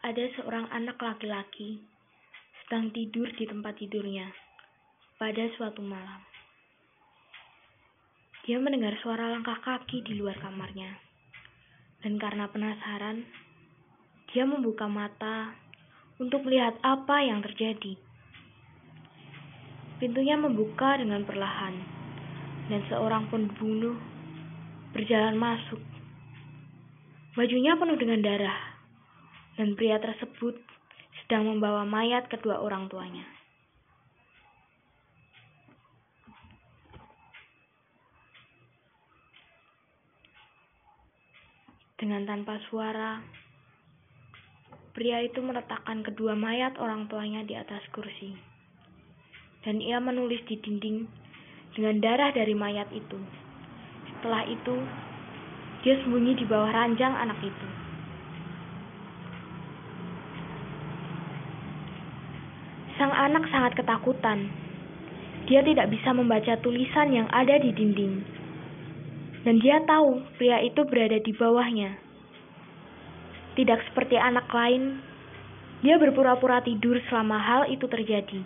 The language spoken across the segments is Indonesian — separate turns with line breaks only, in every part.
Ada seorang anak laki-laki sedang tidur di tempat tidurnya pada suatu malam. Dia mendengar suara langkah kaki di luar kamarnya. Dan karena penasaran, dia membuka mata untuk melihat apa yang terjadi. Pintunya membuka dengan perlahan, dan seorang pembunuh berjalan masuk. Bajunya penuh dengan darah, dan pria tersebut sedang membawa mayat kedua orang tuanya. Dengan tanpa suara, pria itu meletakkan kedua mayat orang tuanya di atas kursi. Dan ia menulis di dinding dengan darah dari mayat itu. Setelah itu, dia sembunyi di bawah ranjang anak itu. Sang anak sangat ketakutan. Dia tidak bisa membaca tulisan yang ada di dinding dan dia tahu pria itu berada di bawahnya. Tidak seperti anak lain, dia berpura-pura tidur selama hal itu terjadi.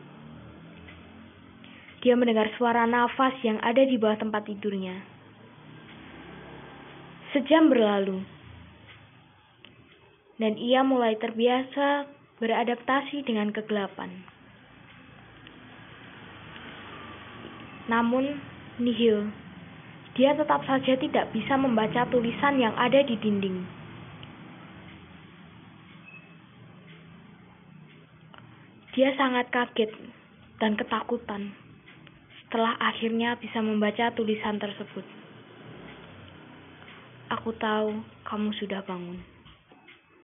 Dia mendengar suara nafas yang ada di bawah tempat tidurnya. Sejam berlalu, dan ia mulai terbiasa beradaptasi dengan kegelapan. Namun, nihil dia tetap saja tidak bisa membaca tulisan yang ada di dinding. Dia sangat kaget dan ketakutan setelah akhirnya bisa membaca tulisan tersebut. Aku tahu kamu sudah bangun.